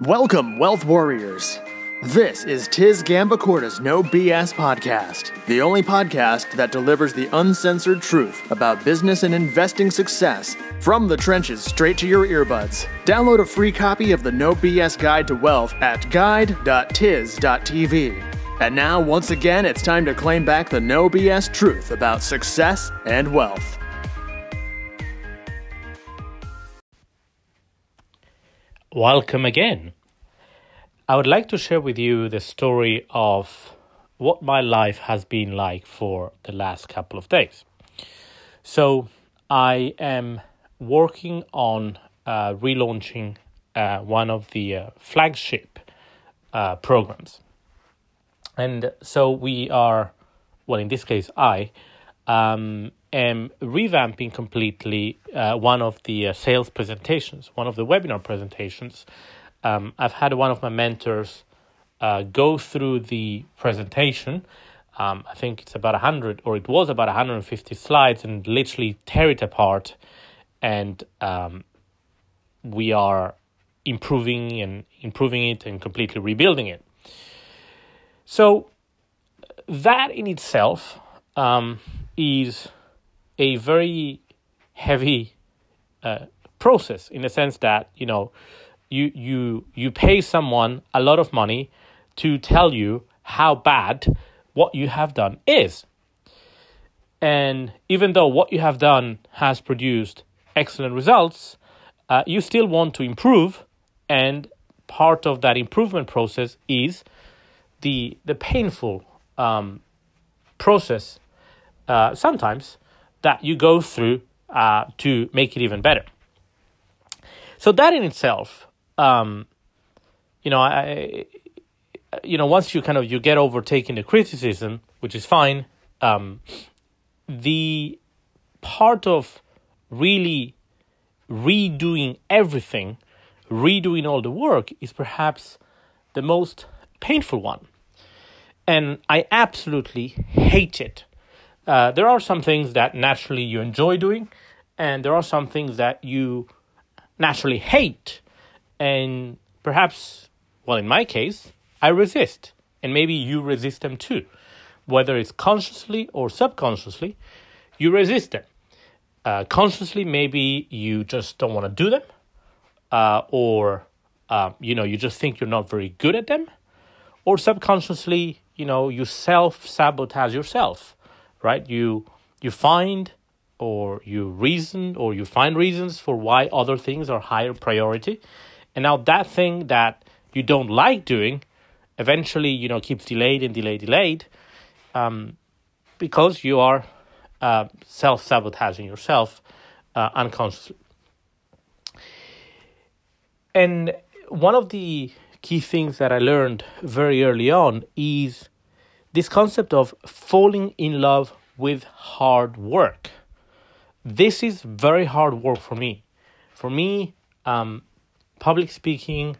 Welcome, Wealth Warriors. This is Tiz Gambacorta's No BS podcast, the only podcast that delivers the uncensored truth about business and investing success from the trenches straight to your earbuds. Download a free copy of the No BS Guide to Wealth at guide.tiz.tv. And now, once again, it's time to claim back the No BS truth about success and wealth. Welcome again. I would like to share with you the story of what my life has been like for the last couple of days. So, I am working on uh, relaunching uh, one of the uh, flagship uh, programs. And so, we are, well, in this case, I um, am revamping completely uh, one of the uh, sales presentations, one of the webinar presentations. Um, I've had one of my mentors uh, go through the presentation. Um, I think it's about 100, or it was about 150 slides, and literally tear it apart. And um, we are improving and improving it and completely rebuilding it. So, that in itself um, is a very heavy uh, process in the sense that you know you you you pay someone a lot of money to tell you how bad what you have done is. And even though what you have done has produced excellent results uh, you still want to improve and part of that improvement process is the the painful um, process uh, sometimes that you go through uh, to make it even better. So that in itself, um, you know, I, you know, once you kind of you get over taking the criticism, which is fine, um, the part of really redoing everything, redoing all the work is perhaps the most painful one. And I absolutely hate it uh, there are some things that naturally you enjoy doing, and there are some things that you naturally hate. And perhaps, well, in my case, I resist, and maybe you resist them too. Whether it's consciously or subconsciously, you resist them. Uh, consciously, maybe you just don't want to do them, uh, or uh, you know you just think you're not very good at them, or subconsciously, you know you self sabotage yourself right? You you find or you reason or you find reasons for why other things are higher priority. And now that thing that you don't like doing eventually, you know, keeps delayed and delayed, delayed, um, because you are uh, self sabotaging yourself uh, unconsciously. And one of the key things that I learned very early on is this concept of falling in love with hard work. This is very hard work for me. For me, um, public speaking,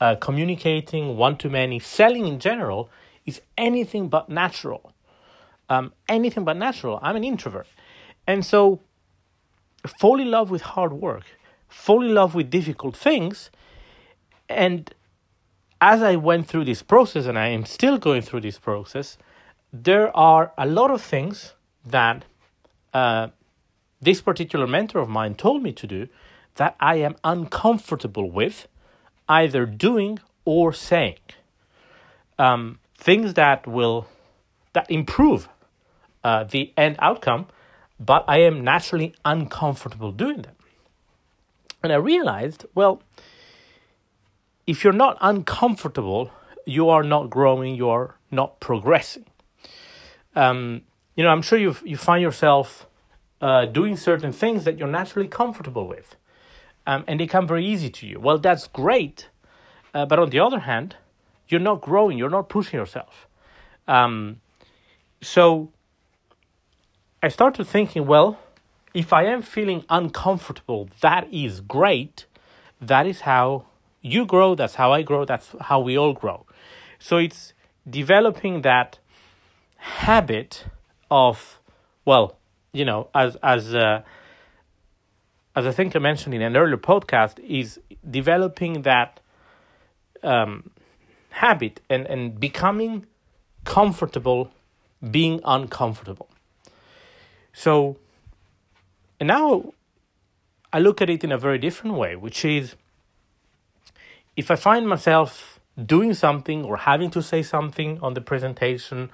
uh, communicating one to many, selling in general is anything but natural. Um, anything but natural. I'm an introvert. And so, fall in love with hard work, fall in love with difficult things. And as I went through this process, and I am still going through this process, there are a lot of things that uh, this particular mentor of mine told me to do that I am uncomfortable with either doing or saying. Um, things that will that improve uh, the end outcome, but I am naturally uncomfortable doing them. And I realized, well, if you're not uncomfortable, you are not growing, you are not progressing. Um, you know, I'm sure you you find yourself uh, doing certain things that you're naturally comfortable with, um, and they come very easy to you. Well, that's great, uh, but on the other hand, you're not growing, you're not pushing yourself. Um, so I started thinking, well, if I am feeling uncomfortable, that is great. That is how you grow. That's how I grow. That's how we all grow. So it's developing that habit of well you know as as uh, as i think i mentioned in an earlier podcast is developing that um, habit and, and becoming comfortable being uncomfortable. So, and now I look at it in a very different way, which is if I find myself doing something or having to say something on the presentation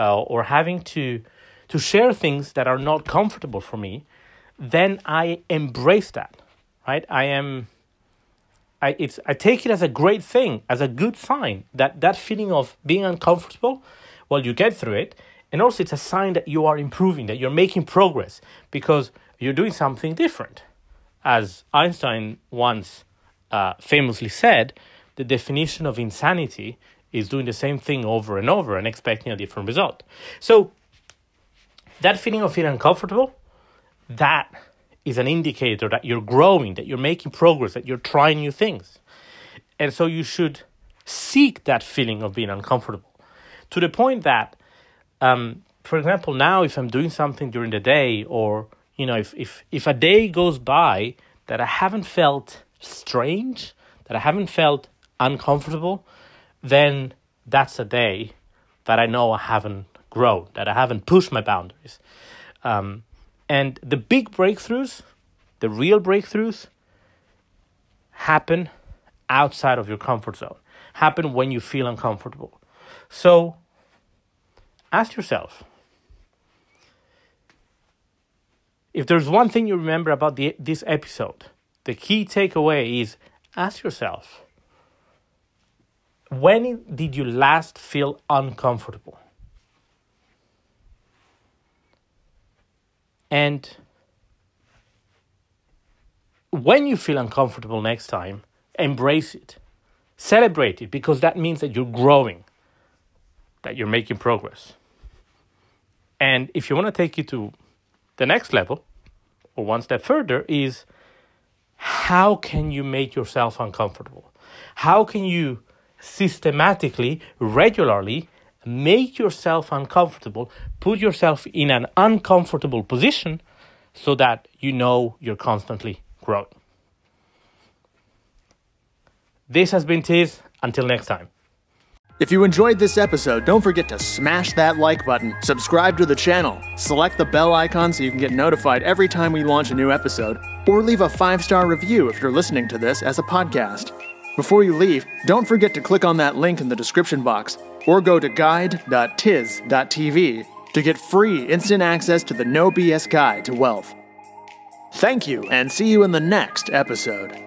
uh, or having to to share things that are not comfortable for me, then I embrace that, right? I am I it's I take it as a great thing, as a good sign that that feeling of being uncomfortable, well, you get through it, and also it's a sign that you are improving, that you're making progress because you're doing something different. As Einstein once uh, famously said, the definition of insanity is doing the same thing over and over and expecting a different result. So that feeling of feeling uncomfortable, that is an indicator that you're growing, that you're making progress, that you're trying new things. And so you should seek that feeling of being uncomfortable to the point that, um, for example, now if I'm doing something during the day, or you know, if if if a day goes by that I haven't felt strange, that I haven't felt uncomfortable, then that's a day that I know I haven't grown, that I haven't pushed my boundaries. Um, and the big breakthroughs, the real breakthroughs, happen outside of your comfort zone, happen when you feel uncomfortable. So ask yourself if there's one thing you remember about the, this episode, the key takeaway is ask yourself when did you last feel uncomfortable? And when you feel uncomfortable next time, embrace it. Celebrate it because that means that you're growing, that you're making progress. And if you want to take it to the next level or one step further, is how can you make yourself uncomfortable? How can you systematically, regularly make yourself uncomfortable, put yourself in an uncomfortable position so that you know you're constantly growing. This has been Tiz. Until next time. If you enjoyed this episode, don't forget to smash that like button, subscribe to the channel, select the bell icon so you can get notified every time we launch a new episode, or leave a five star review if you're listening to this as a podcast. Before you leave, don't forget to click on that link in the description box or go to guide.tiz.tv to get free instant access to the No BS Guide to Wealth. Thank you, and see you in the next episode.